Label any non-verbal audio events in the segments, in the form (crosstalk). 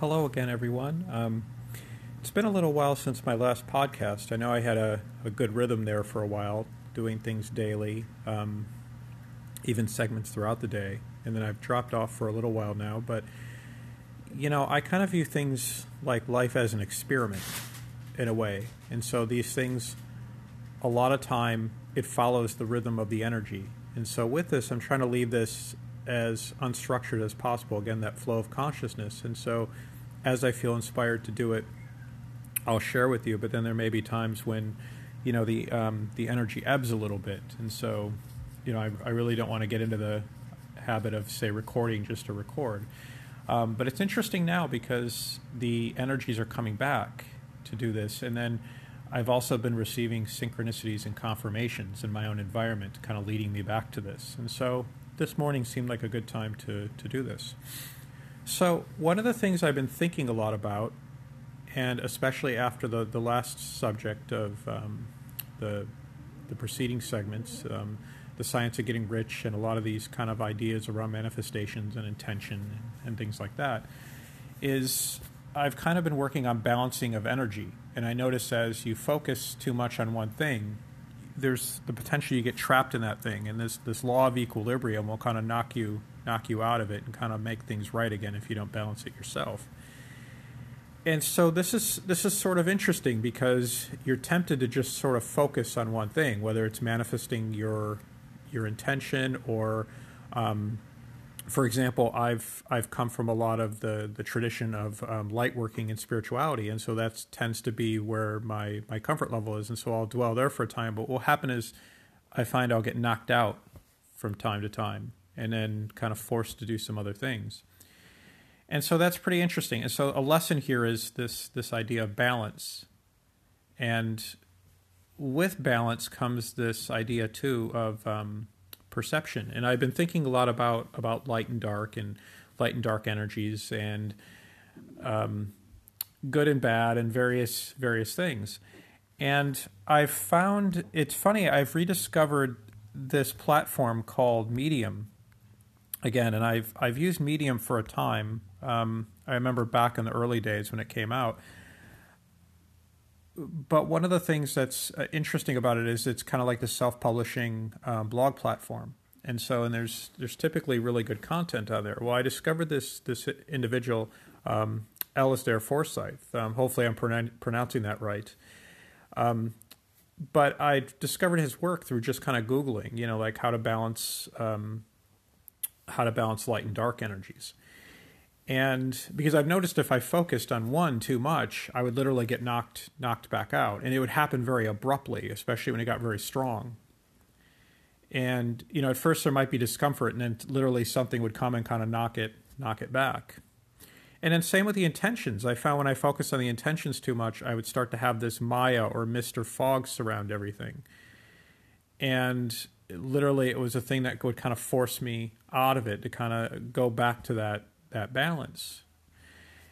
Hello again, everyone. Um, it's been a little while since my last podcast. I know I had a, a good rhythm there for a while, doing things daily, um, even segments throughout the day, and then I've dropped off for a little while now. But, you know, I kind of view things like life as an experiment in a way. And so these things, a lot of time, it follows the rhythm of the energy. And so with this, I'm trying to leave this as unstructured as possible. Again, that flow of consciousness. And so as I feel inspired to do it, I'll share with you. But then there may be times when, you know, the um, the energy ebbs a little bit, and so, you know, I, I really don't want to get into the habit of say recording just to record. Um, but it's interesting now because the energies are coming back to do this, and then I've also been receiving synchronicities and confirmations in my own environment, kind of leading me back to this. And so this morning seemed like a good time to to do this. So, one of the things I've been thinking a lot about, and especially after the, the last subject of um, the, the preceding segments, um, the science of getting rich, and a lot of these kind of ideas around manifestations and intention and, and things like that, is I've kind of been working on balancing of energy. And I notice as you focus too much on one thing, there's the potential you get trapped in that thing, and this this law of equilibrium will kind of knock you knock you out of it and kind of make things right again if you don't balance it yourself. And so this is this is sort of interesting because you're tempted to just sort of focus on one thing, whether it's manifesting your your intention or um, for example, I've I've come from a lot of the the tradition of um, light working and spirituality, and so that tends to be where my my comfort level is, and so I'll dwell there for a time. But what will happen is, I find I'll get knocked out from time to time, and then kind of forced to do some other things. And so that's pretty interesting. And so a lesson here is this this idea of balance. And with balance comes this idea too of um, perception. And I've been thinking a lot about about light and dark and light and dark energies and um, good and bad and various various things. And I've found it's funny. I've rediscovered this platform called Medium again, and I've I've used Medium for a time. Um, I remember back in the early days when it came out. But one of the things that's uh, interesting about it is it's kind of like the self-publishing um, blog platform, and so and there's there's typically really good content out there. Well, I discovered this this individual, um, Alasdair Forsyth. Um, hopefully, I'm pronouncing that right. Um, but I discovered his work through just kind of googling, you know, like how to balance um, how to balance light and dark energies. And because I've noticed if I focused on one too much, I would literally get knocked knocked back out, and it would happen very abruptly, especially when it got very strong. And you know, at first there might be discomfort, and then literally something would come and kind of knock it knock it back. And then same with the intentions. I found when I focused on the intentions too much, I would start to have this Maya or Mr. Fog surround everything. And literally it was a thing that would kind of force me out of it to kind of go back to that that balance.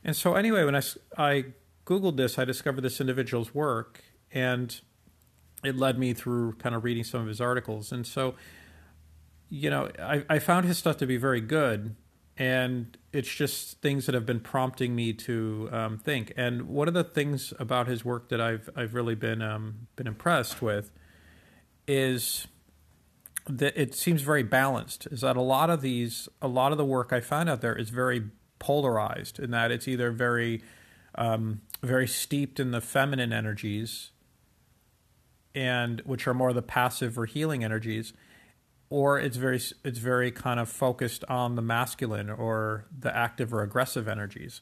And so anyway, when I I googled this, I discovered this individual's work, and it led me through kind of reading some of his articles. And so, you know, I, I found his stuff to be very good, and it's just things that have been prompting me to um, think. And one of the things about his work that I've I've really been um, been impressed with is that it seems very balanced. Is that a lot of these, a lot of the work I find out there is very polarized in that it's either very, um, very steeped in the feminine energies, and which are more the passive or healing energies, or it's very, it's very kind of focused on the masculine or the active or aggressive energies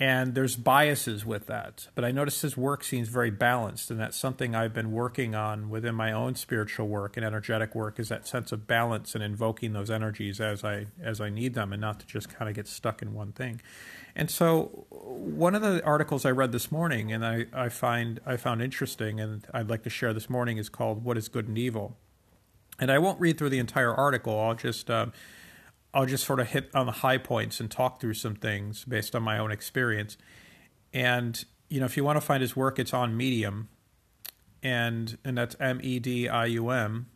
and there's biases with that. But I notice his work seems very balanced, and that's something I've been working on within my own spiritual work and energetic work is that sense of balance and invoking those energies as I as I need them, and not to just kind of get stuck in one thing. And so, one of the articles I read this morning, and I, I find I found interesting, and I'd like to share this morning, is called "What Is Good and Evil." And I won't read through the entire article. I'll just um, I'll just sort of hit on the high points and talk through some things based on my own experience. And you know, if you want to find his work, it's on Medium, and and that's M E D I U M,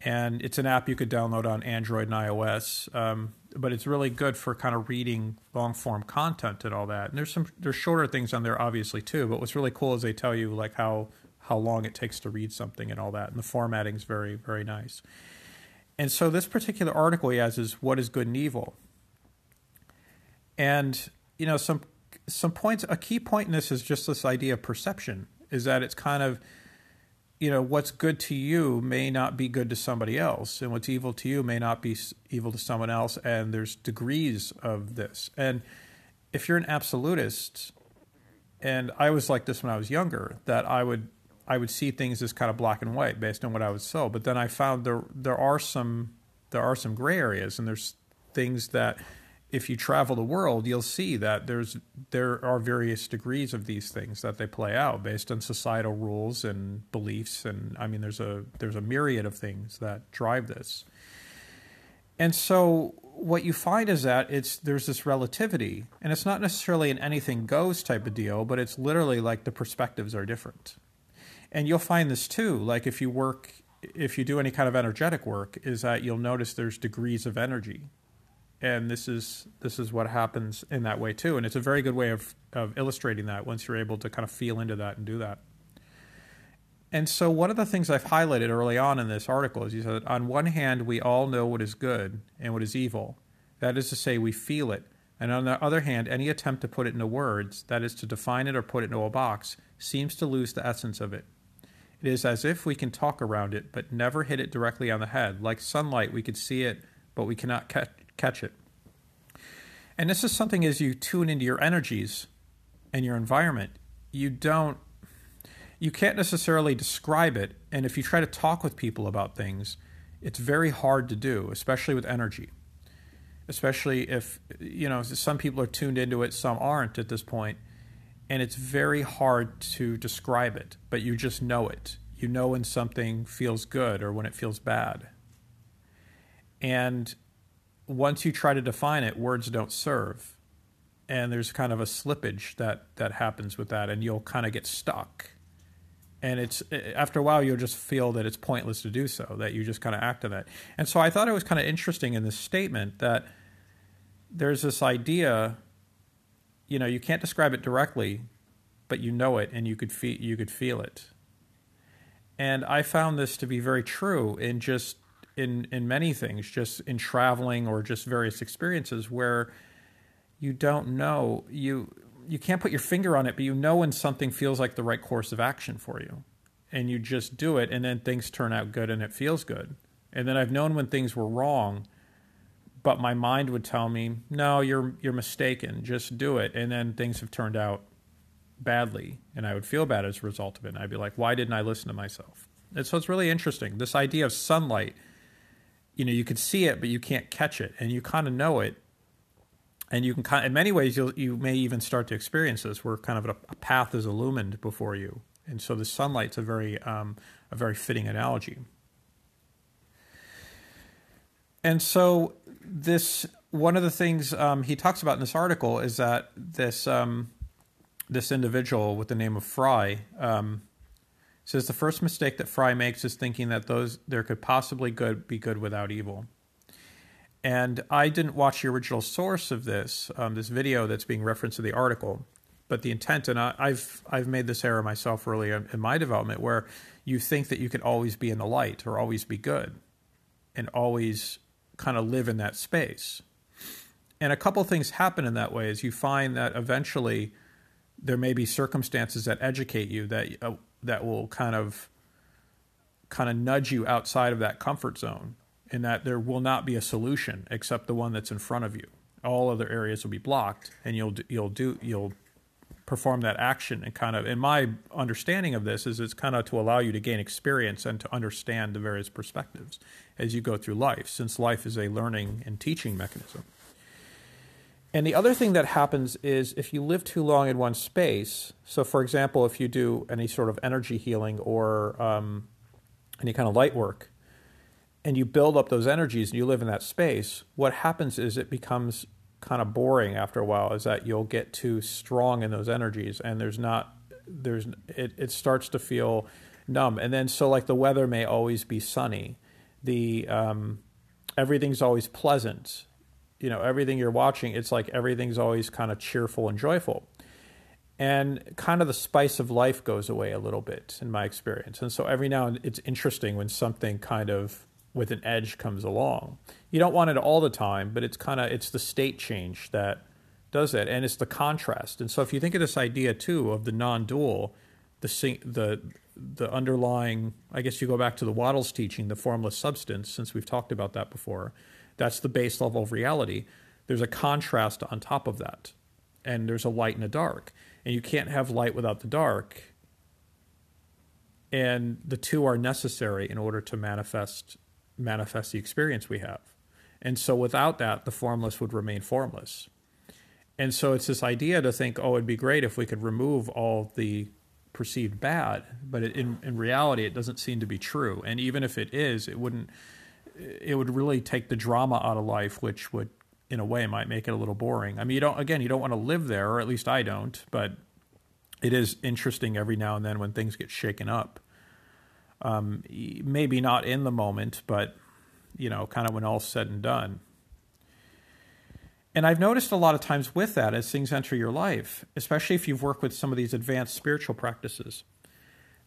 and it's an app you could download on Android and iOS. Um, but it's really good for kind of reading long form content and all that. And there's some there's shorter things on there obviously too. But what's really cool is they tell you like how how long it takes to read something and all that, and the formatting is very very nice. And so this particular article he has is what is good and evil. And you know some some points a key point in this is just this idea of perception is that it's kind of you know what's good to you may not be good to somebody else and what's evil to you may not be evil to someone else and there's degrees of this and if you're an absolutist and I was like this when I was younger that I would I would see things as kind of black and white based on what I was sold but then I found there there are some there are some gray areas and there's things that if you travel the world, you'll see that there's there are various degrees of these things that they play out based on societal rules and beliefs, and I mean there's a there's a myriad of things that drive this. And so what you find is that it's there's this relativity, and it's not necessarily an anything goes type of deal, but it's literally like the perspectives are different. And you'll find this too, like if you work if you do any kind of energetic work, is that you'll notice there's degrees of energy. And this is this is what happens in that way too. And it's a very good way of of illustrating that once you're able to kind of feel into that and do that. And so one of the things i've highlighted early on in this article is you said on one hand we all know what is good and what is evil. That is to say we feel it. And on the other hand any attempt to put it into words that is to define it or put it into a box seems to lose the essence of it it is as if we can talk around it but never hit it directly on the head like sunlight we could see it but we cannot catch catch it. And this is something as you tune into your energies and your environment, you don't you can't necessarily describe it and if you try to talk with people about things, it's very hard to do, especially with energy. Especially if you know, some people are tuned into it, some aren't at this point, and it's very hard to describe it, but you just know it. You know when something feels good or when it feels bad. And once you try to define it, words don't serve. And there's kind of a slippage that, that happens with that, and you'll kind of get stuck. And it's after a while, you'll just feel that it's pointless to do so, that you just kind of act on that. And so I thought it was kind of interesting in this statement that there's this idea, you know, you can't describe it directly, but you know it and you could feel you could feel it. And I found this to be very true in just in in many things, just in traveling or just various experiences where you don't know you you can't put your finger on it, but you know when something feels like the right course of action for you, and you just do it, and then things turn out good and it feels good. And then I've known when things were wrong, but my mind would tell me, "No, you're you're mistaken. Just do it." And then things have turned out badly, and I would feel bad as a result of it. And I'd be like, "Why didn't I listen to myself?" And so it's really interesting. This idea of sunlight you know you can see it but you can't catch it and you kind of know it and you can kind of, in many ways you you may even start to experience this where kind of a, a, path is illumined before you and so the sunlight's a very um, a very fitting analogy and so this one of the things um, he talks about in this article is that this um, this individual with the name of Fry um, says the first mistake that Fry makes is thinking that those there could possibly good be good without evil. And I didn't watch the original source of this, um, this video that's being referenced in the article, but the intent, and I, have I've made this error myself early in, in my development, where you think that you can always be in the light or always be good, and always kind of live in that space. And a couple things happen in that way is you find that eventually there may be circumstances that educate you that uh, that will kind of kind of nudge you outside of that comfort zone and that there will not be a solution except the one that's in front of you all other areas will be blocked and you'll you'll do you'll perform that action and kind of in my understanding of this is it's kind of to allow you to gain experience and to understand the various perspectives as you go through life since life is a learning and teaching mechanism and the other thing that happens is if you live too long in one space, so for example, if you do any sort of energy healing or um, any kind of light work, and you build up those energies and you live in that space, what happens is it becomes kind of boring after a while, is that you'll get too strong in those energies and there's not, there's, it, it starts to feel numb. And then so like the weather may always be sunny. The, um, everything's always pleasant you know, everything you're watching, it's like everything's always kind of cheerful and joyful. And kind of the spice of life goes away a little bit in my experience. And so every now and it's interesting when something kind of with an edge comes along. You don't want it all the time, but it's kind of it's the state change that does that, and it's the contrast. And so if you think of this idea too of the non-dual, the the the underlying, I guess you go back to the Wattles teaching, the formless substance, since we've talked about that before. That's the base level of reality. There's a contrast on top of that, and there's a light and a dark, and you can't have light without the dark. And the two are necessary in order to manifest manifest the experience we have. And so without that, the formless would remain formless. And so it's this idea to think, oh, it'd be great if we could remove all the perceived bad, but it, in in reality, it doesn't seem to be true. And even if it is, it wouldn't. It would really take the drama out of life, which would, in a way, might make it a little boring. I mean, you don't. Again, you don't want to live there, or at least I don't. But it is interesting every now and then when things get shaken up. Um, maybe not in the moment, but you know, kind of when all's said and done. And I've noticed a lot of times with that as things enter your life, especially if you've worked with some of these advanced spiritual practices,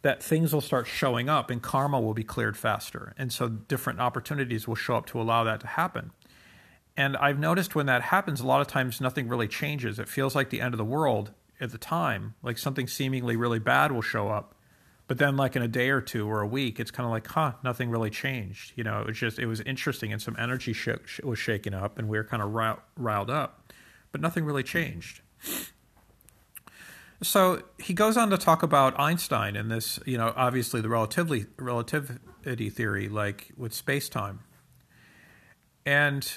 that things will start showing up and karma will be cleared faster. And so different opportunities will show up to allow that to happen. And I've noticed when that happens, a lot of times nothing really changes. It feels like the end of the world at the time, like something seemingly really bad will show up. But then, like in a day or two or a week, it's kind of like, huh, nothing really changed. You know, it was just, it was interesting and some energy sh- was shaken up and we were kind of riled up, but nothing really changed. So he goes on to talk about Einstein and this, you know, obviously the relativity, relativity theory, like with space time. And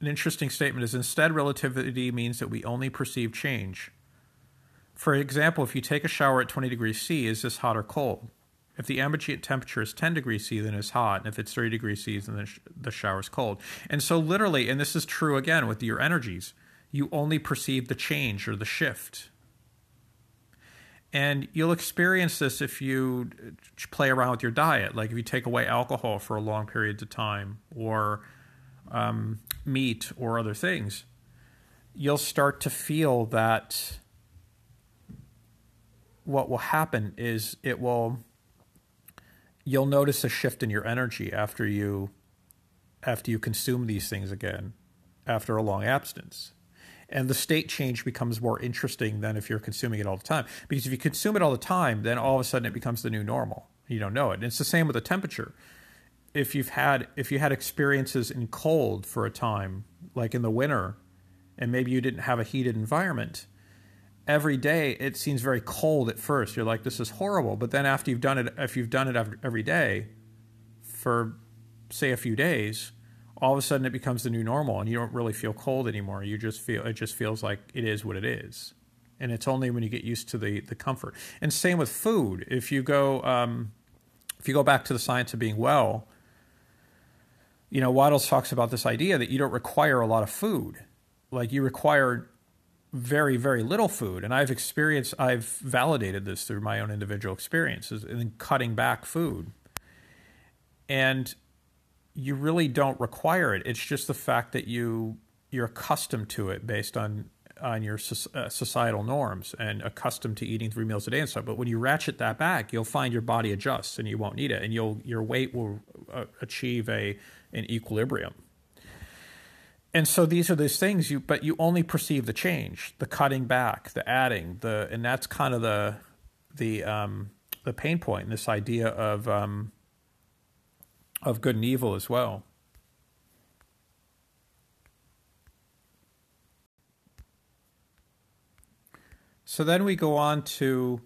an interesting statement is instead, relativity means that we only perceive change for example, if you take a shower at 20 degrees C, is this hot or cold? If the ambient temperature is 10 degrees C, then it's hot. And if it's 30 degrees C, then the shower is cold. And so, literally, and this is true again with your energies, you only perceive the change or the shift. And you'll experience this if you play around with your diet. Like if you take away alcohol for a long periods of time or um, meat or other things, you'll start to feel that what will happen is it will you'll notice a shift in your energy after you after you consume these things again after a long abstinence. And the state change becomes more interesting than if you're consuming it all the time. Because if you consume it all the time then all of a sudden it becomes the new normal. You don't know it. And it's the same with the temperature. If you've had if you had experiences in cold for a time like in the winter and maybe you didn't have a heated environment every day it seems very cold at first. You're like, this is horrible. But then after you've done it, if you've done it every day for say a few days, all of a sudden it becomes the new normal, and you don't really feel cold anymore. You just feel it just feels like it is what it is, and it's only when you get used to the the comfort. And same with food. If you go um, if you go back to the science of being well, you know Wattles talks about this idea that you don't require a lot of food, like you require very very little food. And i've experienced i've validated this through my own individual experiences in cutting back food. And you really don't require it. It's just the fact that you you're accustomed to it based on on your uh, societal norms and accustomed to eating three meals a day and stuff. But when you ratchet that back you'll find your body adjusts and you won't need it. And you'll your weight will uh, achieve a an equilibrium and so these are those things you but you only perceive the change the cutting back the adding the and that's kind of the the um the pain point this idea of um of good and evil as well. So then we go on to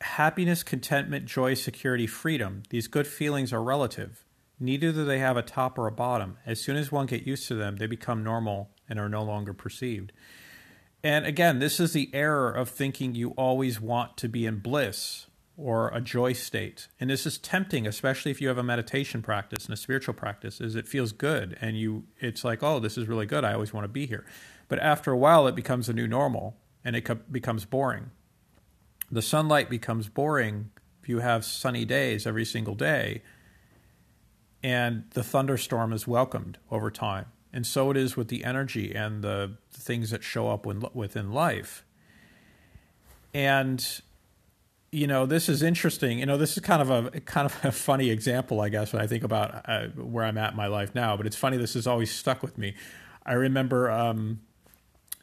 happiness contentment joy security freedom. These good feelings are relative Neither do they have a top or a bottom. As soon as one get used to them, they become normal and are no longer perceived. And again, this is the error of thinking you always want to be in bliss or a joy state. And this is tempting, especially if you have a meditation practice and a spiritual practice, is it feels good and you it's like, "Oh, this is really good. I always want to be here." But after a while it becomes a new normal and it becomes boring. The sunlight becomes boring if you have sunny days every single day and the thunderstorm is welcomed over time. And so it is with the energy and the, things that show up when, within life. And you know, this is interesting. You know, this is kind of a kind of a funny example, I guess, when I think about uh, where I'm at in my life now. But it's funny. This has always stuck with me. I remember, um,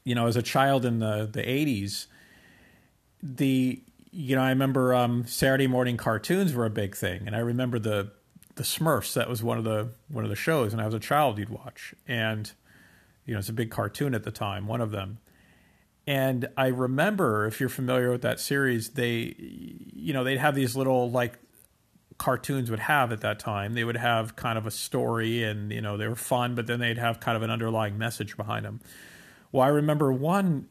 you know, as a child in the the '80s, the you know, I remember um, Saturday morning cartoons were a big thing, and I remember the the Smurfs. That was one of the one of the shows, and I was a child you'd watch, and you know, it's a big cartoon at the time, one of them. And I remember, if you're familiar with that series, they, you know, they'd have these little like cartoons would have at that time. They would have kind of a story, and you know, they were fun, but then they'd have kind of an underlying message behind them. Well, I remember one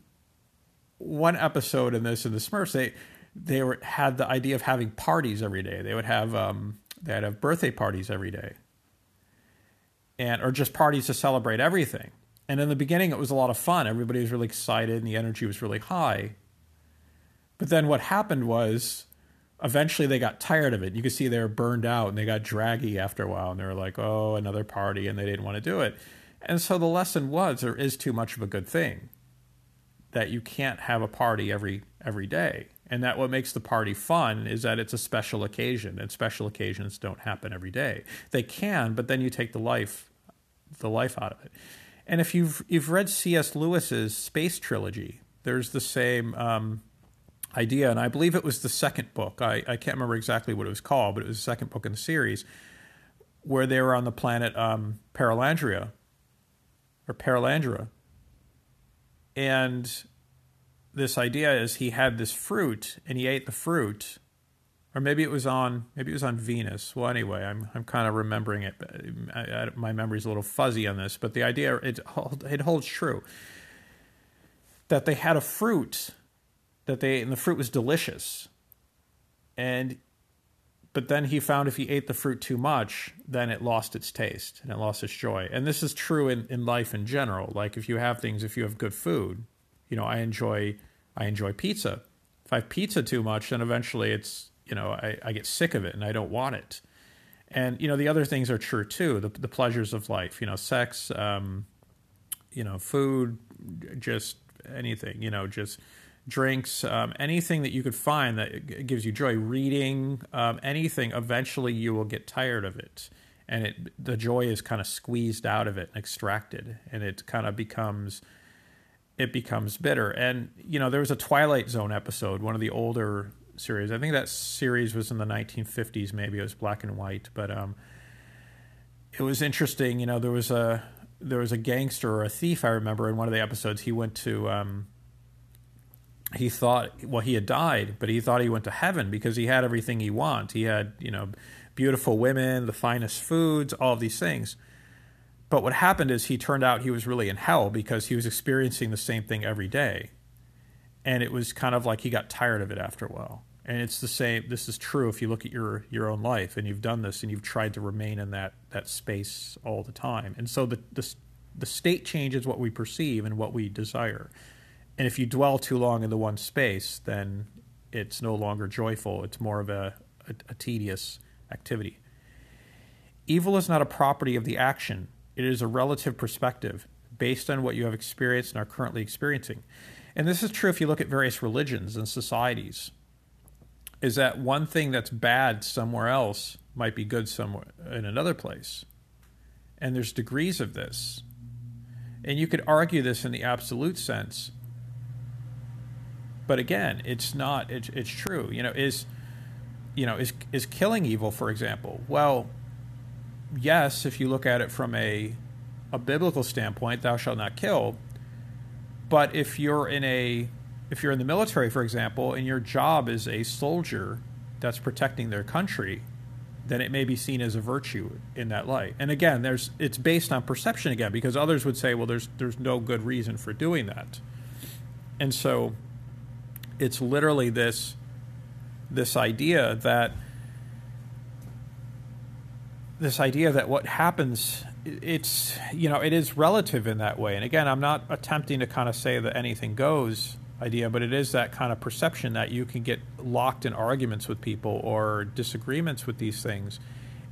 one episode in this in the Smurfs. They they were had the idea of having parties every day. They would have um, they'd have birthday parties every day, and or just parties to celebrate everything. And in the beginning, it was a lot of fun. Everybody was really excited, and the energy was really high. But then what happened was eventually they got tired of it. You could see they were burned out and they got draggy after a while, and they were like, "Oh, another party," and they didn't want to do it. And so the lesson was there is too much of a good thing that you can't have a party every every day and that what makes the party fun is that it's a special occasion and special occasions don't happen every day they can but then you take the life the life out of it and if you've you've read C.S. Lewis's Space Trilogy, there's the same um, idea, and I believe it was the second book. I, I can't remember exactly what it was called, but it was the second book in the series where they were on the planet um, Paralandria or Perelandra, and this idea is he had this fruit and he ate the fruit or maybe it was on maybe it was on Venus. Well, anyway, I'm I'm kind of remembering it. Um, I, I, my memory's a little fuzzy on this, but the idea it it holds true that they had a fruit that they ate, and the fruit was delicious, and but then he found if he ate the fruit too much, then it lost its taste and it lost its joy. And this is true in, in life in general. Like if you have things, if you have good food, you know, I enjoy I enjoy pizza. If I have pizza too much, then eventually it's you know, I, I get sick of it and I don't want it. And you know, the other things are true too. The, the pleasures of life, you know, sex, um, you know, food, just anything, you know, just drinks, um, anything that you could find that gives you joy, reading, um, anything. Eventually, you will get tired of it, and it the joy is kind of squeezed out of it and extracted, and it kind of becomes it becomes bitter. And you know, there was a Twilight Zone episode, one of the older series. I think that series was in the 1950s. Maybe it was black and white, but um, it was interesting. You know, there was a there was a gangster or a thief. I remember in one of the episodes, he went to. Um, he thought, well, he had died, but he thought he went to heaven because he had everything he wanted. He had, you know, beautiful women, the finest foods, all these things. But what happened is he turned out he was really in hell because he was experiencing the same thing every day. And it was kind of like he got tired of it after a while. And it's the same this is true if you look at your your own life and you've done this and you've tried to remain in that that space all the time. And so the the, the state changes what we perceive and what we desire. And if you dwell too long in the one space then it's no longer joyful. It's more of a, a, a tedious activity. Evil is not a property of the action it is a relative perspective based on what you have experienced and are currently experiencing and this is true if you look at various religions and societies is that one thing that's bad somewhere else might be good somewhere in another place. And there's degrees of this. And you could argue this in the absolute sense. But again, it's not it's, it's true. You know, is you know, is is killing evil, for example? Well, yes, if you look at it from a a biblical standpoint, thou shalt not kill. But if you're in a if you're in the military, for example, and your job is a soldier that's protecting their country, then it may be seen as a virtue in that light. And again, there's it's based on perception again, because others would say, well, there's there's no good reason for doing that. And so it's literally this this idea that this idea that what happens it's you know it is relative in that way and again i'm not attempting to kind of say that anything goes idea, but it is that kind of perception that you can get locked in arguments with people or disagreements with these things.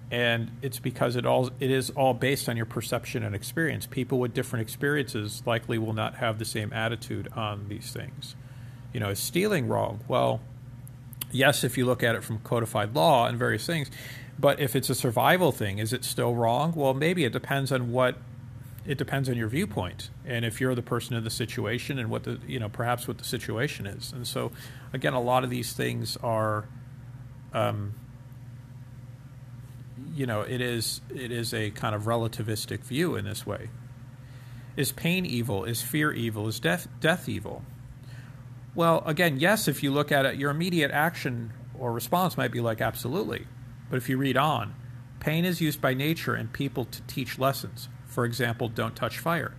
and it's because it all it is all based on your perception and experience. People with different experiences likely will not have the same attitude on these things. You know, is stealing wrong? Well, yes, if you look at it from codified law and various things, but if it's a survival thing, is it still wrong? Well, maybe it depends on what it depends on your viewpoint and if you're the person in the situation and what the you know perhaps what the situation is. And so, again, a lot of these things are. Um, you know, it is it is a kind of relativistic view in this way. Is pain evil? Is fear evil? Is death death evil? Well, again, yes, if you look at it, your immediate action or response might be like absolutely. But if you read on, pain is used by nature and people to teach lessons. For example, don't touch fire.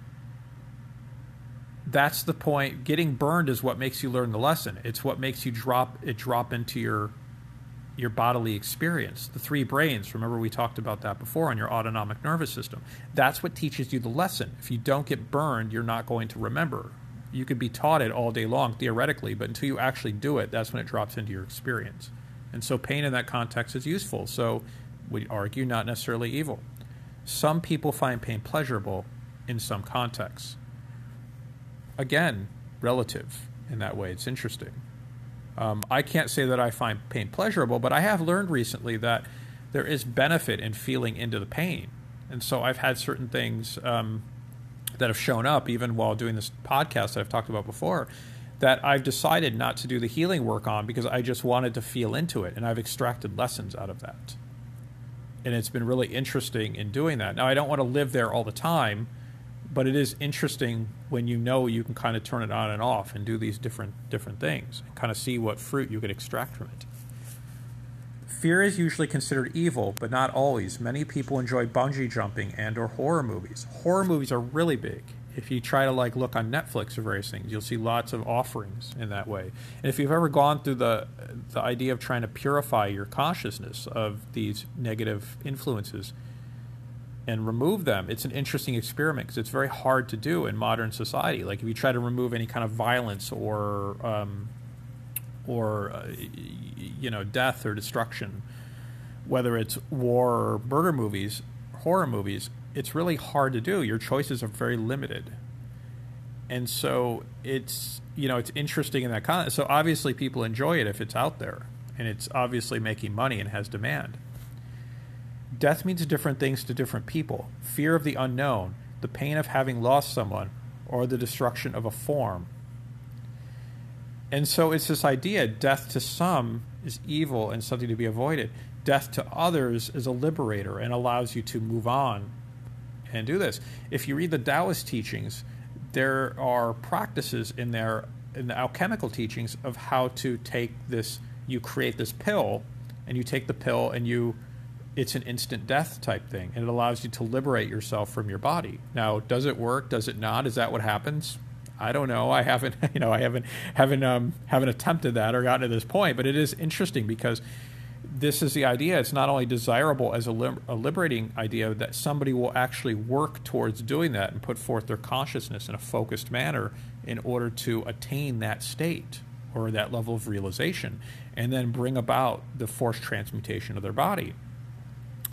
That's the point. Getting burned is what makes you learn the lesson. It's what makes you drop it drop into your your bodily experience. The three brains, remember we talked about that before on your autonomic nervous system. That's what teaches you the lesson. If you don't get burned, you're not going to remember. You could be taught it all day long theoretically, but until you actually do it, that's when it drops into your experience. And so pain in that context is useful. So we argue not necessarily evil. Some people find pain pleasurable in some contexts. Again, relative in that way. It's interesting. Um, I can't say that I find pain pleasurable, but I have learned recently that there is benefit in feeling into the pain. And so I've had certain things um, that have shown up, even while doing this podcast that I've talked about before, that I've decided not to do the healing work on because I just wanted to feel into it. And I've extracted lessons out of that. And it's been really interesting in doing that. Now, I don't want to live there all the time but it is interesting when you know you can kind of turn it on and off and do these different different things and kind of see what fruit you can extract from it. Fear is usually considered evil, but not always. Many people enjoy bungee jumping and or horror movies. Horror movies are really big. If you try to like look on Netflix or various things, you'll see lots of offerings in that way. And if you've ever gone through the the idea of trying to purify your consciousness of these negative influences, and remove them, it's an interesting experiment because it's very hard to do in modern society. Like if you try to remove any kind of violence or um, or uh, you know death or destruction, whether it's war or murder movies, horror movies, it's really hard to do. Your choices are very limited, and so it's you know it's interesting in that context. So obviously people enjoy it if it's out there, and it's obviously making money and has demand. Death means different things to different people fear of the unknown, the pain of having lost someone, or the destruction of a form. And so it's this idea death to some is evil and something to be avoided. Death to others is a liberator and allows you to move on and do this. If you read the Taoist teachings, there are practices in there in the alchemical teachings of how to take this you create this pill and you take the pill and you it's an instant death type thing, and it allows you to liberate yourself from your body. Now, does it work? Does it not? Is that what happens? I don't know. I haven't, (laughs) you know, I haven't haven't um, haven't attempted that or gotten to this point. But it is interesting because this is the idea. It's not only desirable as a, li- a liberating idea that somebody will actually work towards doing that and put forth their consciousness in a focused manner in order to attain that state or that level of realization, and then bring about the forced transmutation of their body.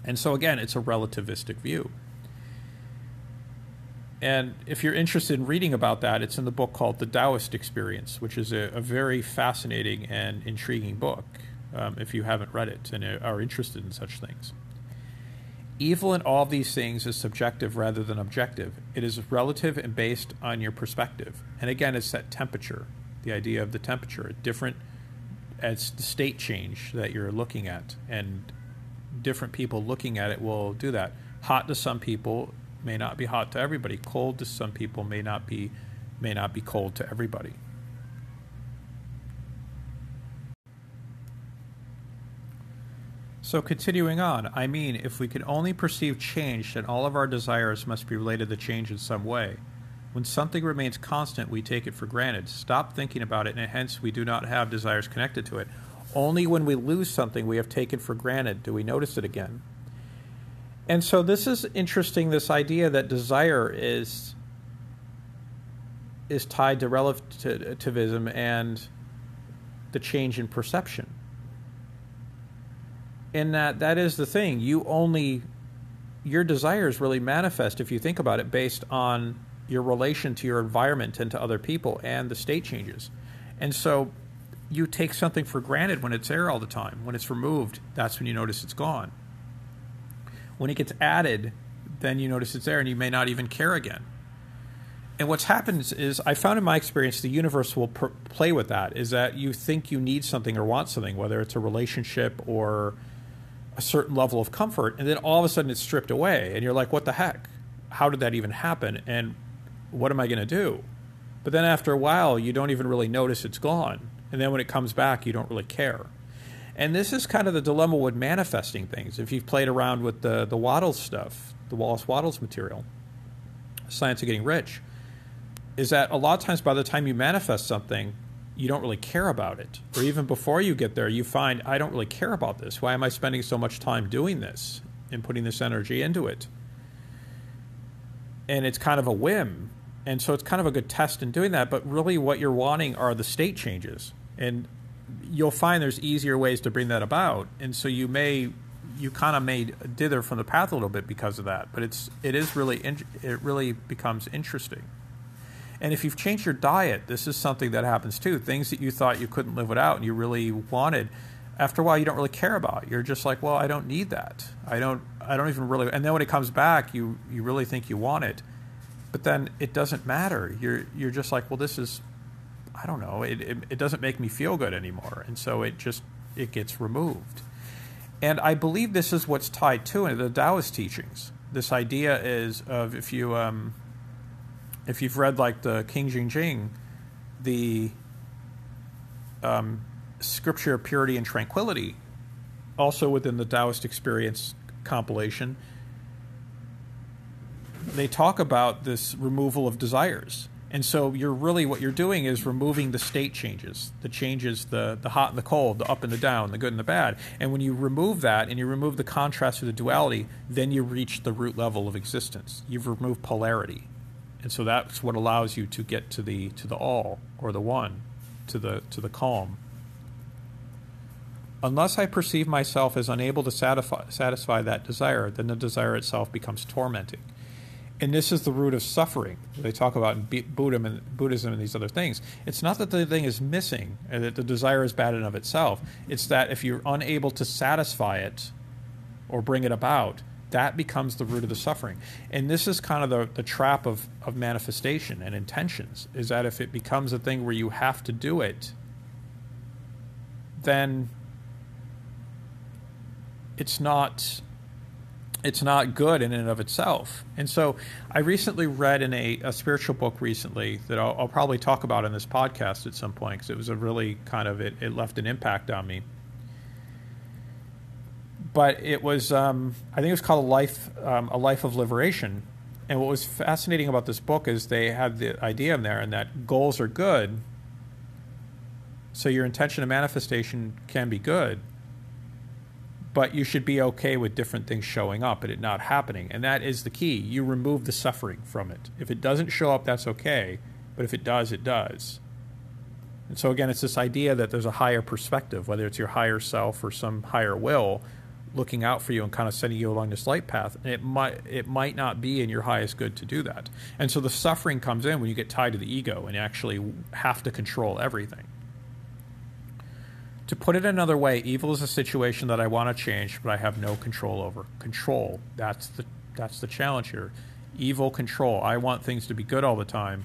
And so, again, it's a relativistic view. And if you're interested in reading about that, it's in the book called The Taoist Experience, which is a, a very fascinating and intriguing book um, if you haven't read it and are interested in such things. Evil in all these things is subjective rather than objective. It is relative and based on your perspective. And again, it's that temperature, the idea of the temperature, different as the state change that you're looking at. And different people looking at it will do that. Hot to some people may not be hot to everybody. Cold to some people may not be may not be cold to everybody. So continuing on, I mean, if we can only perceive change, then all of our desires must be related to change in some way. When something remains constant, we take it for granted, stop thinking about it, and hence we do not have desires connected to it. Only when we lose something we have taken for granted do we notice it again. And so this is interesting this idea that desire is is tied to relativism and the change in perception. In that that is the thing. You only your desires really manifest if you think about it based on your relation to your environment and to other people and the state changes. And so you take something for granted when it's there all the time. When it's removed, that's when you notice it's gone. When it gets added, then you notice it's there and you may not even care again. And what's happened is, I found in my experience, the universe will pr- play with that. Is that you think you need something or want something, whether it's a relationship or a certain level of comfort, and then all of a sudden it's stripped away, and you're like, what the heck? How did that even happen? And what am I going to do? But then after a while, you don't even really notice it's gone. And then when it comes back, you don't really care. And this is kind of the dilemma with manifesting things. If you've played around with the, the Wattles stuff, the Wallace Wattles material, Science of Getting Rich, is that a lot of times by the time you manifest something, you don't really care about it. Or even before you get there, you find, I don't really care about this. Why am I spending so much time doing this and putting this energy into it? And it's kind of a whim. And so it's kind of a good test in doing that. But really, what you're wanting are the state changes. And you'll find there's easier ways to bring that about. And so you may, you kind of may dither from the path a little bit because of that. But it's, it is really, it really becomes interesting. And if you've changed your diet, this is something that happens too. Things that you thought you couldn't live without and you really wanted, after a while you don't really care about. You're just like, well, I don't need that. I don't I don't even really and then when it comes back, you you really think you want it. But then it doesn't matter. You're you're just like, well, this is I don't know. It, it, it doesn't make me feel good anymore. And so it just it gets removed. And I believe this is what's tied to it, the Taoist teachings. This idea is of if you um, if you've read like the Qing Jing Jing, the um, scripture of purity and tranquility, also within the Taoist experience compilation, they talk about this removal of desires. And so you're really what you're doing is removing the state changes, the changes, the the hot and the cold, the up and the down, the good and the bad. And when you remove that and you remove the contrast or the duality, then you reach the root level of existence. You've removed polarity and so that's what allows you to get to the to the all or the one to the to the calm. Unless i perceive myself as unable to satisfy, satisfy that desire then the desire itself becomes tormenting. And this is the root of suffering. They talk about in buddhism and buddhism and these other things. It's not that the thing is missing and that the desire is bad in of itself. It's that if you're unable to satisfy it or bring it about that becomes the root of the suffering. And this is kind of the, the trap of, of manifestation and intentions is that if it becomes a thing where you have to do it, then it's not it's not good in and of itself. And so I recently read in a, a spiritual book recently that I'll, I'll, probably talk about in this podcast at some point because it was a really kind of it, it left an impact on me but it was um, I think it was called a life um, a life of liberation. And what was fascinating about this book is they had the idea in there, and that goals are good. So your intention of manifestation can be good, but you should be okay with different things showing up and it not happening. And that is the key. You remove the suffering from it. If it doesn't show up, that's okay. But if it does, it does. And so again, it's this idea that there's a higher perspective, whether it's your higher self or some higher will, looking out for you and kind of sending you along this light path. And it might it might not be in your highest good to do that. And so the suffering comes in when you get tied to the ego and actually have to control everything. To put it another way, evil is a situation that I want to change, but I have no control over. Control. That's the that's the challenge here. Evil control. I want things to be good all the time.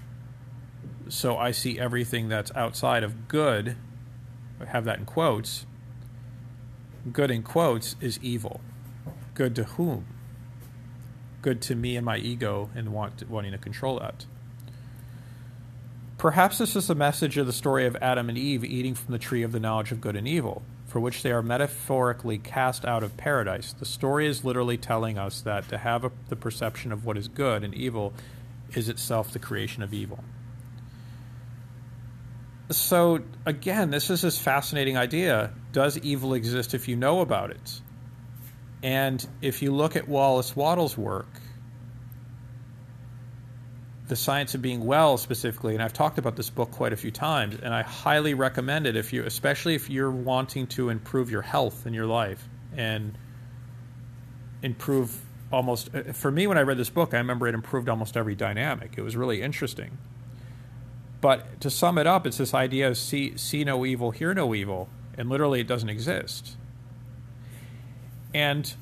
So I see everything that's outside of good, I have that in quotes, good in quotes is evil. Good to whom? Good to me and my ego and want, wanting to control that. Perhaps this is the message of the story of Adam and Eve eating from the tree of the knowledge of good and evil, for which they are metaphorically cast out of paradise. The story is literally telling us that to have a, the perception of what is good and evil is itself the creation of evil so again, this is this fascinating idea. Does evil exist if you know about it? And if you look at Wallace Wattles' work, The Science of Being Well specifically, and I've talked about this book quite a few times, and I highly recommend it if you especially if you're wanting to improve your health in your life. and improve almost. uh, For me, when I read this book, I remember it improved almost every dynamic. It was really interesting. But to sum it up, it's this idea of see, see no evil, hear no evil, and literally it doesn't exist. And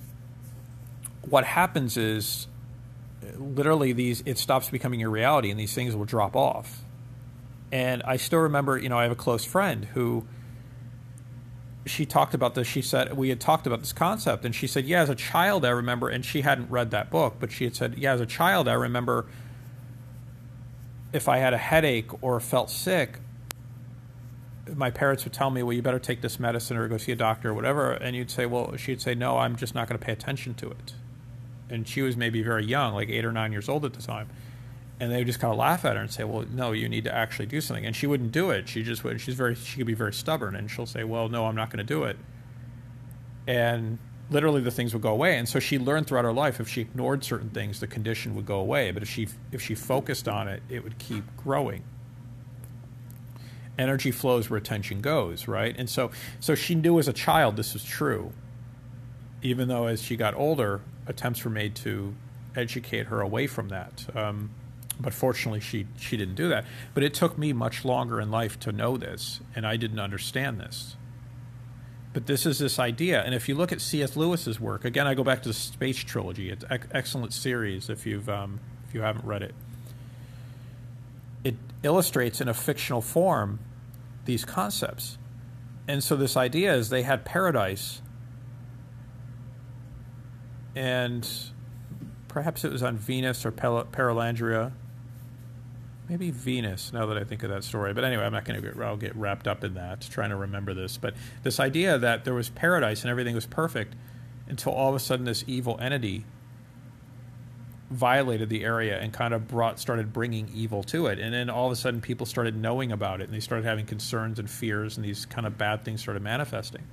what happens is literally these it stops becoming a reality and these things will drop off. And I still remember, you know, I have a close friend who she talked about this. She said we had talked about this concept, and she said, "Yeah, as a child, I remember." And she hadn't read that book, but she had said, "Yeah, as a child, I remember if I had a headache or felt sick, my parents would tell me, "Well, you better take this medicine or go see a doctor or whatever." And you'd say, "Well," she'd say, "No, I'm just not going to pay attention to it." And she was maybe very young, like eight or nine years old at the time. And they would just kind of laugh at her and say, "Well, no, you need to actually do something." And she wouldn't do it. She just would. She's very. She could be very stubborn, and she'll say, "Well, no, I'm not going to do it." And literally, the things would go away. And so she learned throughout her life, if she ignored certain things, the condition would go away. But if she if she focused on it, it would keep growing energy flows where attention goes, right? And so, so she knew as a child this was true, even though as she got older, attempts were made to educate her away from that. Um, but fortunately, she she didn't do that. But it took me much longer in life to know this, and I didn't understand this. But this is this idea, and if you look at C.S. Lewis's work, again, I go back to the Space Trilogy. It's an excellent series if you've um, if you haven't read it. It illustrates in a fictional form these concepts. And so this idea is they had paradise and perhaps it was on Venus or Perelandra. Maybe Venus, now that I think of that story. But anyway, I'm not going to get, I'll get wrapped up in that, trying to remember this. But this idea that there was paradise and everything was perfect until all of a sudden this evil entity violated the area and kind of brought started bringing evil to it and then all of a sudden people started knowing about it and they started having concerns and fears and these kind of bad things started manifesting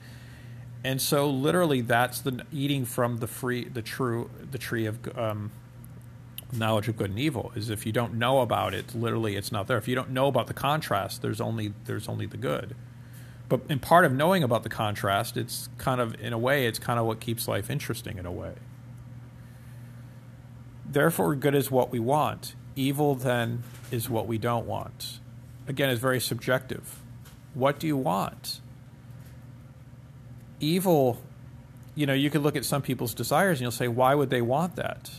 and so literally that's the eating from the free the true the tree of um, knowledge of good and evil is if you don't know about it literally it's not there if you don't know about the contrast there's only there's only the good but in part of knowing about the contrast it's kind of in a way it's kind of what keeps life interesting in a way Therefore, good is what we want. Evil, then, is what we don't want. Again, it's very subjective. What do you want? Evil, you know, you could look at some people's desires and you'll say, why would they want that?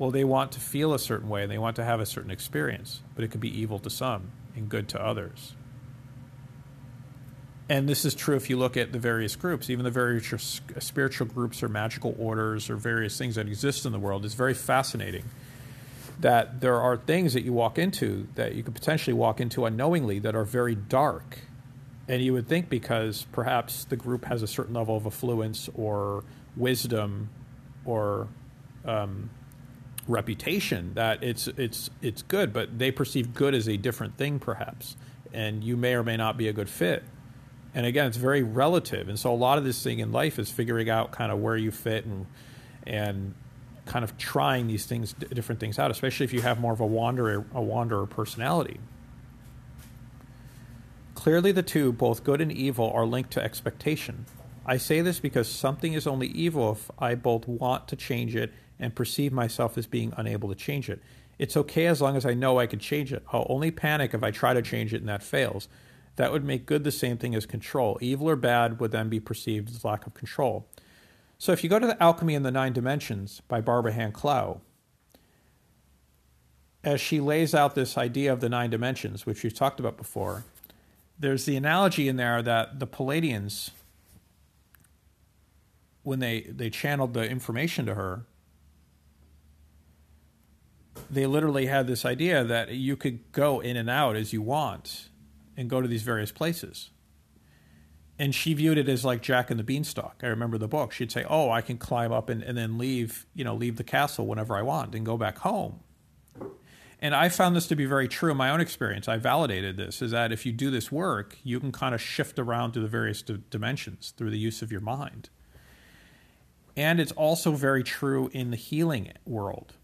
Well, they want to feel a certain way and they want to have a certain experience, but it could be evil to some and good to others. And this is true if you look at the various groups, even the various spiritual groups or magical orders or various things that exist in the world. It's very fascinating that there are things that you walk into that you could potentially walk into unknowingly that are very dark. And you would think because perhaps the group has a certain level of affluence or wisdom or um, reputation that it's it's it's good, but they perceive good as a different thing, perhaps, and you may or may not be a good fit. And again it's very relative and so a lot of this thing in life is figuring out kind of where you fit and and kind of trying these things different things out especially if you have more of a wanderer a wanderer personality. Clearly the two both good and evil are linked to expectation i say this because something is only evil if i both want to change it and perceive myself as being unable to change it it's okay as long as i know i can change it i'll only panic if i try to change it and that fails that would make good the same thing as control. Evil or bad would then be perceived as lack of control. So if you go to the Alchemy in the Nine Dimensions by Barbara Hand Clow, as she lays out this idea of the nine dimensions, which we've talked about before, there's the analogy in there that the Pleiadians, when they, they channeled the information to her, they literally had this idea that you could go in and out as you want and go to these various places. And she viewed it as like Jack and the Beanstalk. I remember the book. She'd say, "Oh, I can climb up and, and then leave, you know, leave the castle whenever I want and go back home." And I found this to be very true in my own experience. I validated this is that if you do this work, you can kind of shift around to the various d- dimensions through the use of your mind. And it's also very true in the healing world,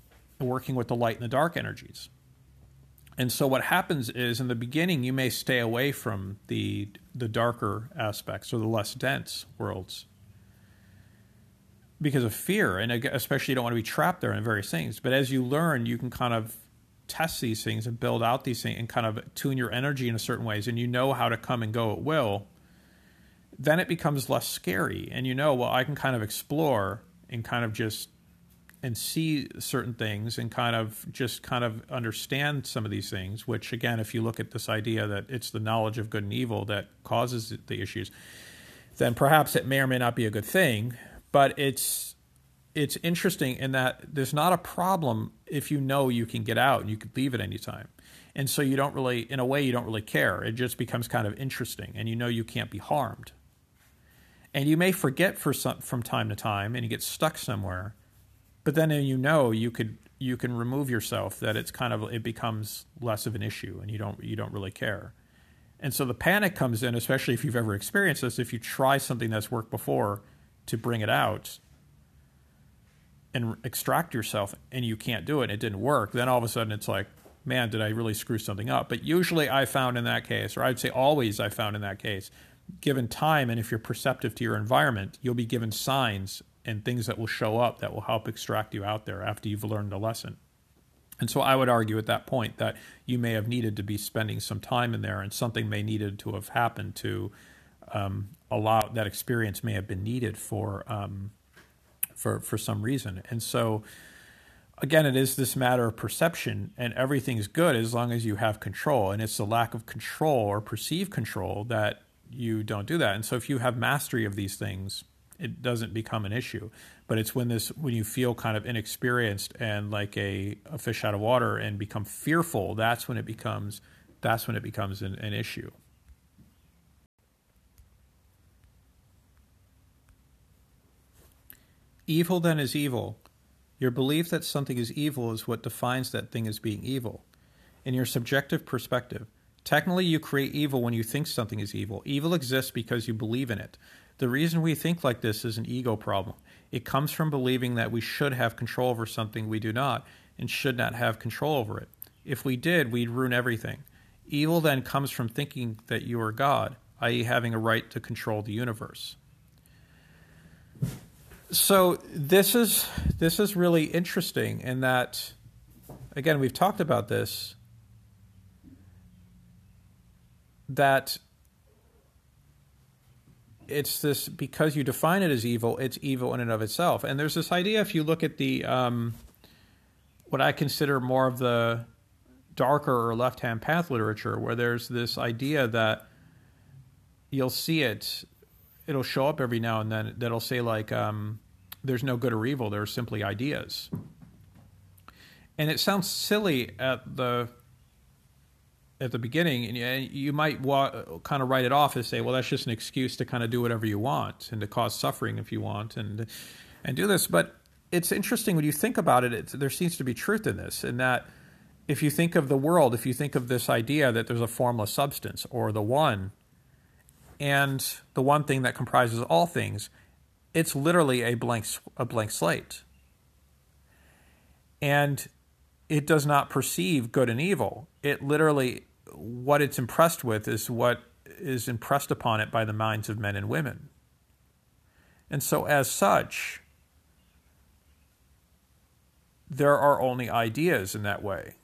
working with the light and the dark energies. And so what happens is in the beginning you may stay away from the the darker aspects or the less dense worlds. because of fear, and especially you don't want to be trapped there in various things. But as you learn, you can kind of test these things and build out these things and kind of tune your energy in a certain ways, and you know how to come and go at will. Then it becomes less scary, and you know, well, I can kind of explore and kind of just and see certain things and kind of just kind of understand some of these things which again if you look at this idea that it's the knowledge of good and evil that causes the issues then perhaps it may or may not be a good thing. But it's it's interesting in that there's not a problem if you know you can get out and you could leave at any time. And so you don't really in a way you don't really care. It just becomes kind of interesting and you know you can't be harmed and you may forget for some from time to time and you get stuck somewhere but then you know you could you can remove yourself that it's kind of it becomes less of an issue and you don't you don't really care. And so the panic comes in especially if you've ever experienced this if you try something that's worked before to bring it out and extract yourself and you can't do it and it didn't work then all of a sudden it's like man did i really screw something up? But usually i found in that case or i'd say always i found in that case given time and if you're perceptive to your environment you'll be given signs and things that will show up that will help extract you out there after you've learned the lesson. And so I would argue at that point that you may have needed to be spending some time in there, and something may needed to have happened to um, allow that experience may have been needed for um, for for some reason. And so again, it is this matter of perception, and everything's good as long as you have control. And it's the lack of control or perceived control that you don't do that. And so if you have mastery of these things it doesn't become an issue. But it's when this when you feel kind of inexperienced and like a, a fish out of water and become fearful, that's when it becomes that's when it becomes an, an issue. Evil then is evil. Your belief that something is evil is what defines that thing as being evil. In your subjective perspective, technically you create evil when you think something is evil. Evil exists because you believe in it. The reason we think like this is an ego problem. It comes from believing that we should have control over something we do not and should not have control over it. If we did, we'd ruin everything. Evil then comes from thinking that you are God, i.e., having a right to control the universe. So this is this is really interesting in that again we've talked about this that it's this because you define it as evil, it's evil in and of itself. And there's this idea if you look at the um, what I consider more of the darker or left hand path literature, where there's this idea that you'll see it, it'll show up every now and then that'll say like, um, "There's no good or evil. There are simply ideas." And it sounds silly at the at the beginning, and you might wa- kind of write it off and say, "Well, that's just an excuse to kind of do whatever you want and to cause suffering if you want and and do this." But it's interesting when you think about it. there seems to be truth in this, in that if you think of the world, if you think of this idea that there's a formless substance or the one, and the one thing that comprises all things, it's literally a blank a blank slate, and it does not perceive good and evil. It literally, what it's impressed with is what is impressed upon it by the minds of men and women. And so, as such, there are only ideas in that way.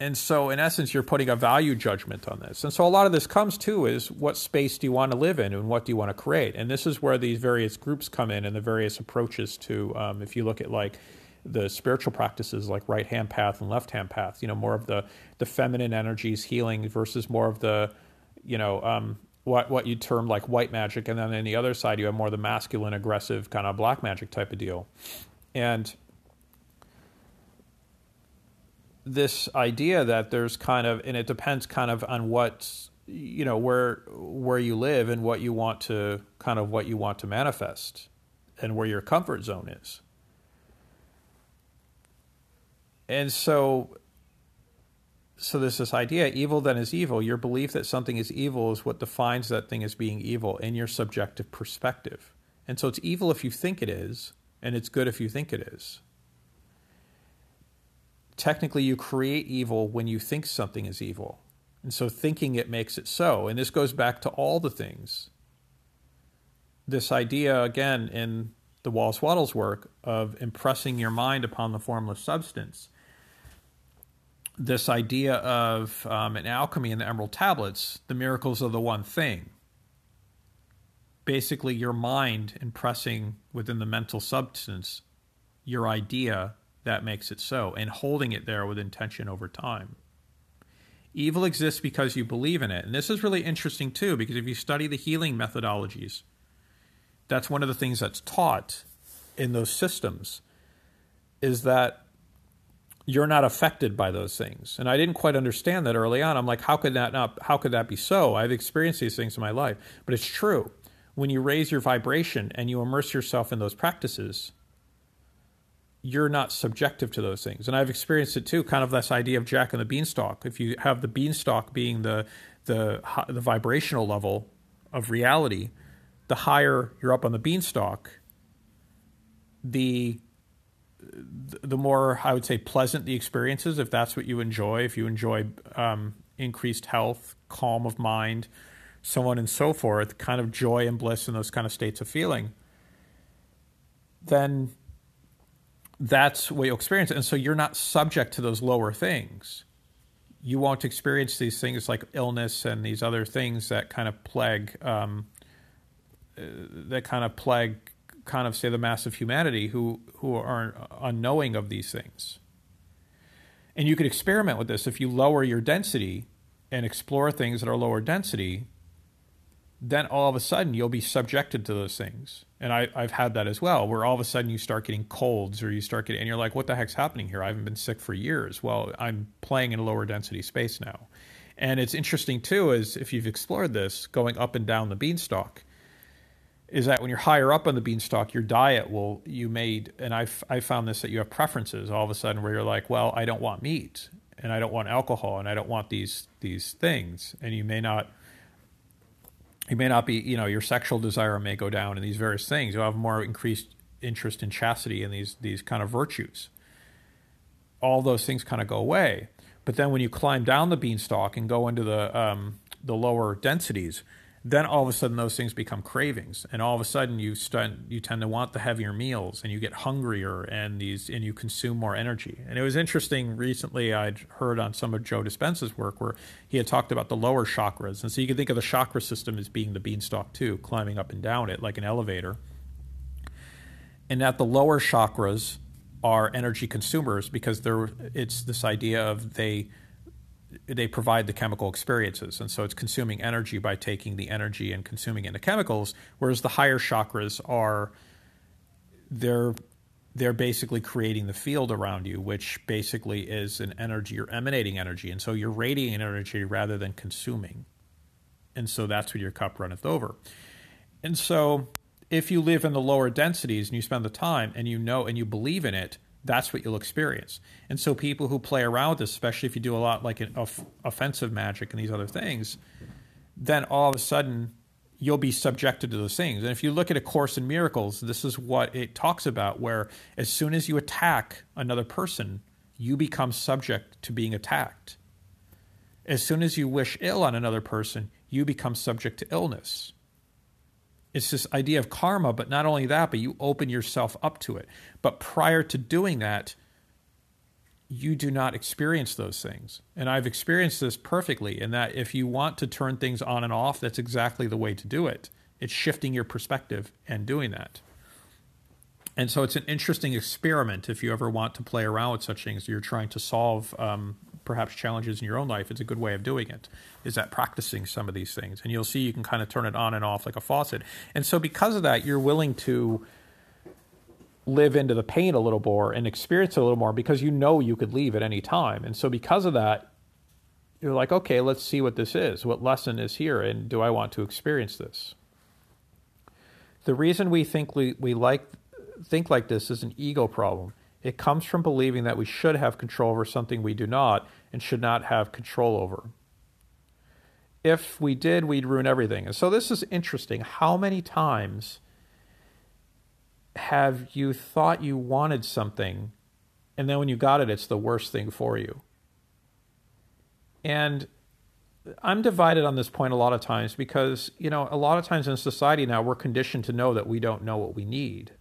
And so, in essence, you're putting a value judgment on this. And so, a lot of this comes to is what space do you want to live in and what do you want to create? And this is where these various groups come in and the various approaches to, um, if you look at like the spiritual practices like right hand path and left hand path you know more of the the feminine energies healing versus more of the you know um, what what you term like white magic. And then on the other side you have more of the masculine aggressive kind of black magic type of deal. And this idea that there's kind of and it depends kind of on what you know where where you live and what you want to kind of what you want to manifest and where your comfort zone is and so so there's this idea evil then is evil. Your belief that something is evil is what defines that thing as being evil in your subjective perspective. And so it's evil if you think it is and it's good if you think it is. Technically you create evil when you think something is evil. And so thinking it makes it so. And this goes back to all the things. This idea, again, in the Wallace Wattles work of impressing your mind upon the formless substance, this idea of um, an alchemy in the Emerald Tablets, the miracles of the one thing. Basically, your mind impressing within the mental substance your idea that makes it so, and holding it there with intention over time. Evil exists because you believe in it. And this is really interesting too, because if you study the healing methodologies, that's one of the things that's taught in those systems is that you're not affected by those things. And I didn't quite understand that early on. I'm like, how could that not how could that be so? I've experienced these things in my life. But it's true. When you raise your vibration and you immerse yourself in those practices, you're not subjective to those things. And I've experienced it too, kind of this idea of Jack and the Beanstalk. If you have the beanstalk being the the the vibrational level of reality, the higher you're up on the beanstalk, the the more I would say pleasant the experiences, if that's what you enjoy, if you enjoy um, increased health, calm of mind, so on and so forth, kind of joy and bliss in those kind of states of feeling, then that's what you'll experience. And so you're not subject to those lower things. You won't experience these things like illness and these other things that kind of plague, um, uh, that kind of plague, kind of say the mass of humanity who who are unknowing of these things. And you could experiment with this if you lower your density and explore things that are lower density then all of a sudden you'll be subjected to those things. And I, I've had that as well, where all of a sudden you start getting colds or you start getting, and you're like, what the heck's happening here? I haven't been sick for years. Well, I'm playing in a lower density space now. And it's interesting too, is if you've explored this, going up and down the beanstalk, is that when you're higher up on the beanstalk, your diet will, you made, and I've, I found this that you have preferences all of a sudden where you're like, well, I don't want meat and I don't want alcohol and I don't want these, these things. And you may not, you may not be, you know, your sexual desire may go down in these various things. You'll have more increased interest in chastity and these these kind of virtues. All those things kind of go away. But then when you climb down the beanstalk and go into the um, the lower densities, then all of a sudden those things become cravings. And all of a sudden you start you tend to want the heavier meals and you get hungrier and these and you consume more energy. And it was interesting recently i'd heard on some of joe dispenza's work where he had talked about the lower chakras. And so you can think of the chakra system as being the beanstalk too climbing up and down it like an elevator. And that the lower chakras are energy consumers because they're it's this idea of they they provide the chemical experiences. And so it's consuming energy by taking the energy and consuming it into chemicals, whereas the higher chakras are they're they're basically creating the field around you, which basically is an energy, you're emanating energy. And so you're radiating energy rather than consuming. And so that's when your cup runneth over. And so if you live in the lower densities and you spend the time and you know and you believe in it, that's what you'll experience. And so people who play around with this, especially if you do a lot like an off- offensive magic and these other things, then all of a sudden you'll be subjected to those things. And if you look at A Course in Miracles, this is what it talks about, where as soon as you attack another person, you become subject to being attacked. As soon as you wish ill on another person, you become subject to illness it's this idea of karma, but not only that, but you open yourself up to it. But prior to doing that, you do not experience those things. And I've experienced this perfectly in that if you want to turn things on and off, that's exactly the way to do it. It's shifting your perspective and doing that. And so it's an interesting experiment if you ever want to play around with such things. You're trying to solve um, perhaps challenges in your own life, it's a good way of doing it. Is that practicing some of these things, and you'll see you can kind of turn it on and off like a faucet. And so, because of that, you're willing to live into the pain a little more and experience it a little more because you know you could leave at any time. And so, because of that, you're like, okay, let's see what this is. What lesson is here, and do I want to experience this? The reason we think we, we like think like this is an ego problem. It comes from believing that we should have control over something we do not and should not have control over. If we did, we'd ruin everything. And so this is interesting. How many times have you thought you wanted something and then when you got it, it's the worst thing for you? And I'm divided on this point a lot of times because, you know, a lot of times in society now we're conditioned to know that we don't know what we need.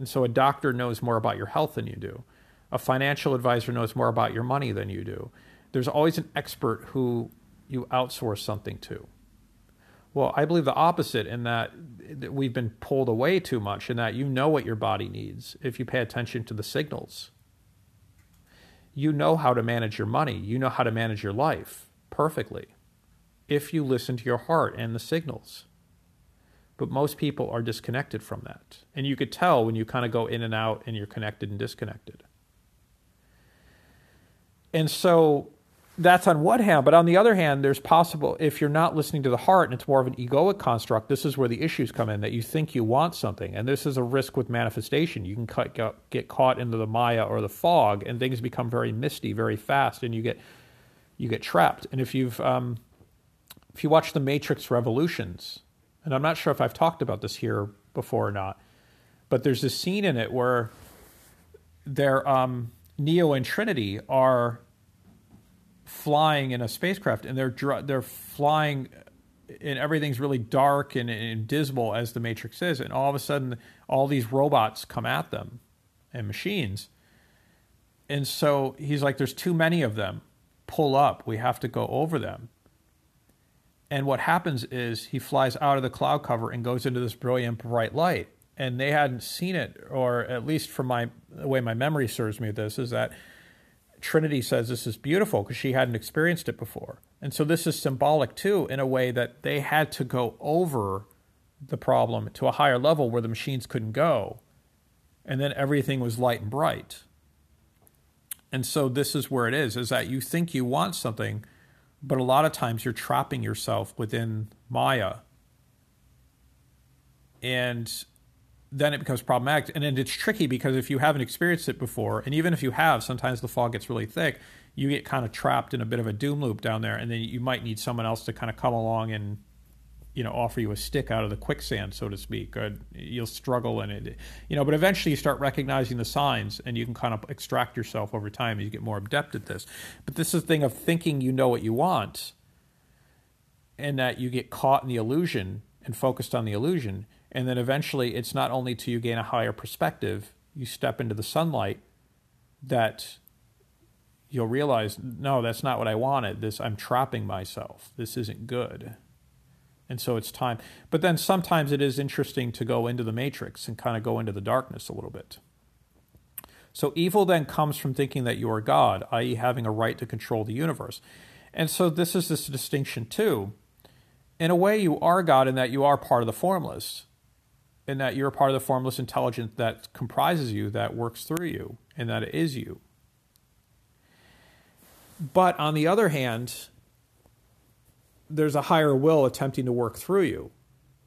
And so a doctor knows more about your health than you do. A financial advisor knows more about your money than you do. There's always an expert who you outsource something to. Well, I believe the opposite in that we've been pulled away too much, in that you know what your body needs if you pay attention to the signals. You know how to manage your money, you know how to manage your life perfectly if you listen to your heart and the signals. But most people are disconnected from that. And you could tell when you kind of go in and out and you're connected and disconnected. And so that's on one hand, but on the other hand, there's possible if you're not listening to the heart and it's more of an egoic construct, this is where the issues come in that you think you want something. And this is a risk with manifestation. You can get caught into the Maya or the fog and things become very misty very fast and you get you get trapped. And if you've um, if you watch the Matrix Revolutions, and I'm not sure if I've talked about this here before or not, but there's this scene in it where they're um, Neo and Trinity are flying in a spacecraft, and they're they're flying, and everything's really dark and, and dismal as the Matrix is, and all of a sudden, all these robots come at them, and machines, and so he's like, "There's too many of them. Pull up. We have to go over them." And what happens is he flies out of the cloud cover and goes into this brilliant bright light. And they hadn't seen it, or at least from my the way my memory serves me, this is that Trinity says this is beautiful because she hadn't experienced it before. And so this is symbolic too, in a way that they had to go over the problem to a higher level where the machines couldn't go. And then everything was light and bright. And so this is where it is, is that you think you want something, but a lot of times you're trapping yourself within Maya. And then it becomes problematic. And then it's tricky because if you haven't experienced it before, and even if you have, sometimes the fog gets really thick, you get kind of trapped in a bit of a doom loop down there. And then you might need someone else to kind of come along and, you know, offer you a stick out of the quicksand, so to speak. Or you'll struggle in it, you know, but eventually you start recognizing the signs and you can kind of extract yourself over time as you get more adept at this. But this is the thing of thinking you know what you want and that you get caught in the illusion and focused on the illusion and then eventually, it's not only to you gain a higher perspective, you step into the sunlight that you'll realize, no, that's not what I wanted. This I'm trapping myself. This isn't good. And so it's time. But then sometimes it is interesting to go into the matrix and kind of go into the darkness a little bit. So evil then comes from thinking that you are God, i.e., having a right to control the universe. And so this is this distinction too. In a way, you are God in that you are part of the formless in that you're part of the formless intelligence that comprises you, that works through you, and that it is you. But on the other hand, there's a higher will attempting to work through you.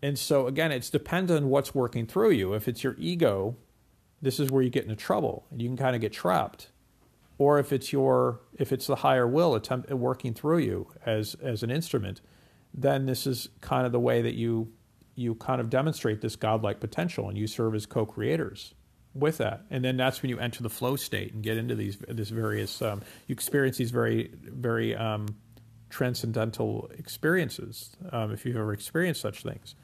And so, again, it's dependent on what's working through you. If it's your ego, this is where you get into trouble and you can kind of get trapped. Or if it's your if it's the higher will attempt working through you as as an instrument, then this is kind of the way that you you kind of demonstrate this godlike potential and you serve as co-creators with that and then that's when you enter the flow state and get into these this various um, you experience these very very um, transcendental experiences um, if you've ever experienced such things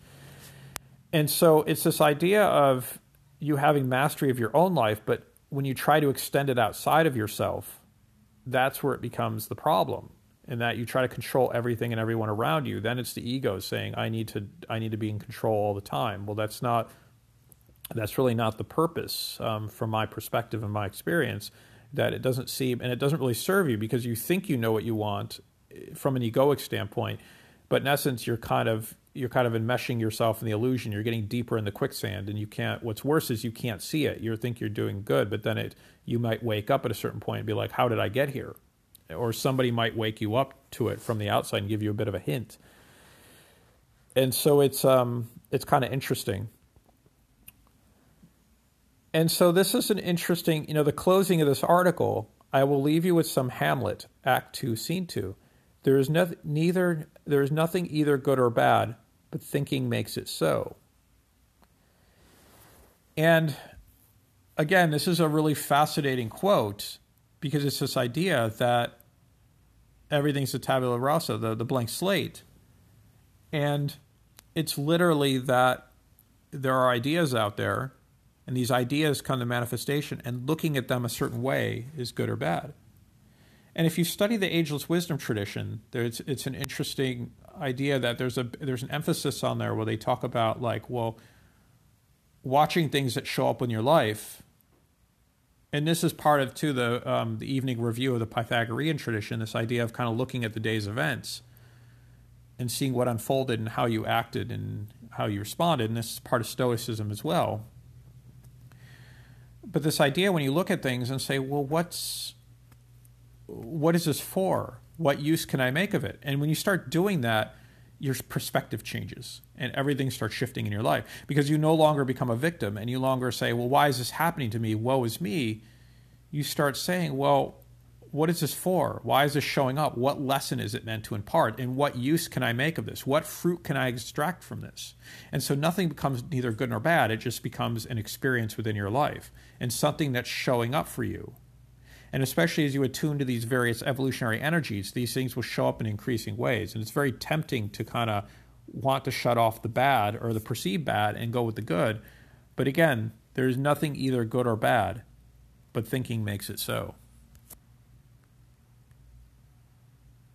and so it's this idea of you having mastery of your own life but when you try to extend it outside of yourself that's where it becomes the problem and that you try to control everything and everyone around you, then it's the ego saying, I need to I need to be in control all the time. Well, that's not that's really not the purpose um, from my perspective and my experience. That it doesn't seem and it doesn't really serve you because you think you know what you want from an egoic standpoint, but in essence, you're kind of you're kind of enmeshing yourself in the illusion. You're getting deeper in the quicksand, and you can't. What's worse is you can't see it. You think you're doing good, but then it you might wake up at a certain point and be like, "How did I get here?" or somebody might wake you up to it from the outside and give you a bit of a hint. And so it's um, it's kind of interesting. And so this is an interesting, you know, the closing of this article. I will leave you with some Hamlet, Act Two, Scene Two. There is no, neither there is nothing either good or bad, but thinking makes it so. And again, this is a really fascinating quote because it's this idea that everything's a tabula rasa, the, the blank slate. And it's literally that there are ideas out there, and these ideas come to manifestation, and looking at them a certain way is good or bad. And if you study the ageless wisdom tradition, there's it's an interesting idea that there's a there's an emphasis on there where they talk about like, well, watching things that show up in your life. And this is part of too the um, the evening review of the Pythagorean tradition. This idea of kind of looking at the day's events and seeing what unfolded and how you acted and how you responded. And this is part of Stoicism as well. But this idea when you look at things and say, well, what's what is this for? What use can I make of it? And when you start doing that, your perspective changes and everything starts shifting in your life because you no longer become a victim and you longer say, Well, why is this happening to me? Woe is me. You start saying, Well, what is this for? Why is this showing up? What lesson is it meant to impart? And what use can I make of this? What fruit can I extract from this? And so nothing becomes neither good nor bad. It just becomes an experience within your life and something that's showing up for you. And especially as you attune to these various evolutionary energies, these things will show up in increasing ways. And it's very tempting to kind of want to shut off the bad or the perceived bad and go with the good. But again, there's nothing either good or bad, but thinking makes it so.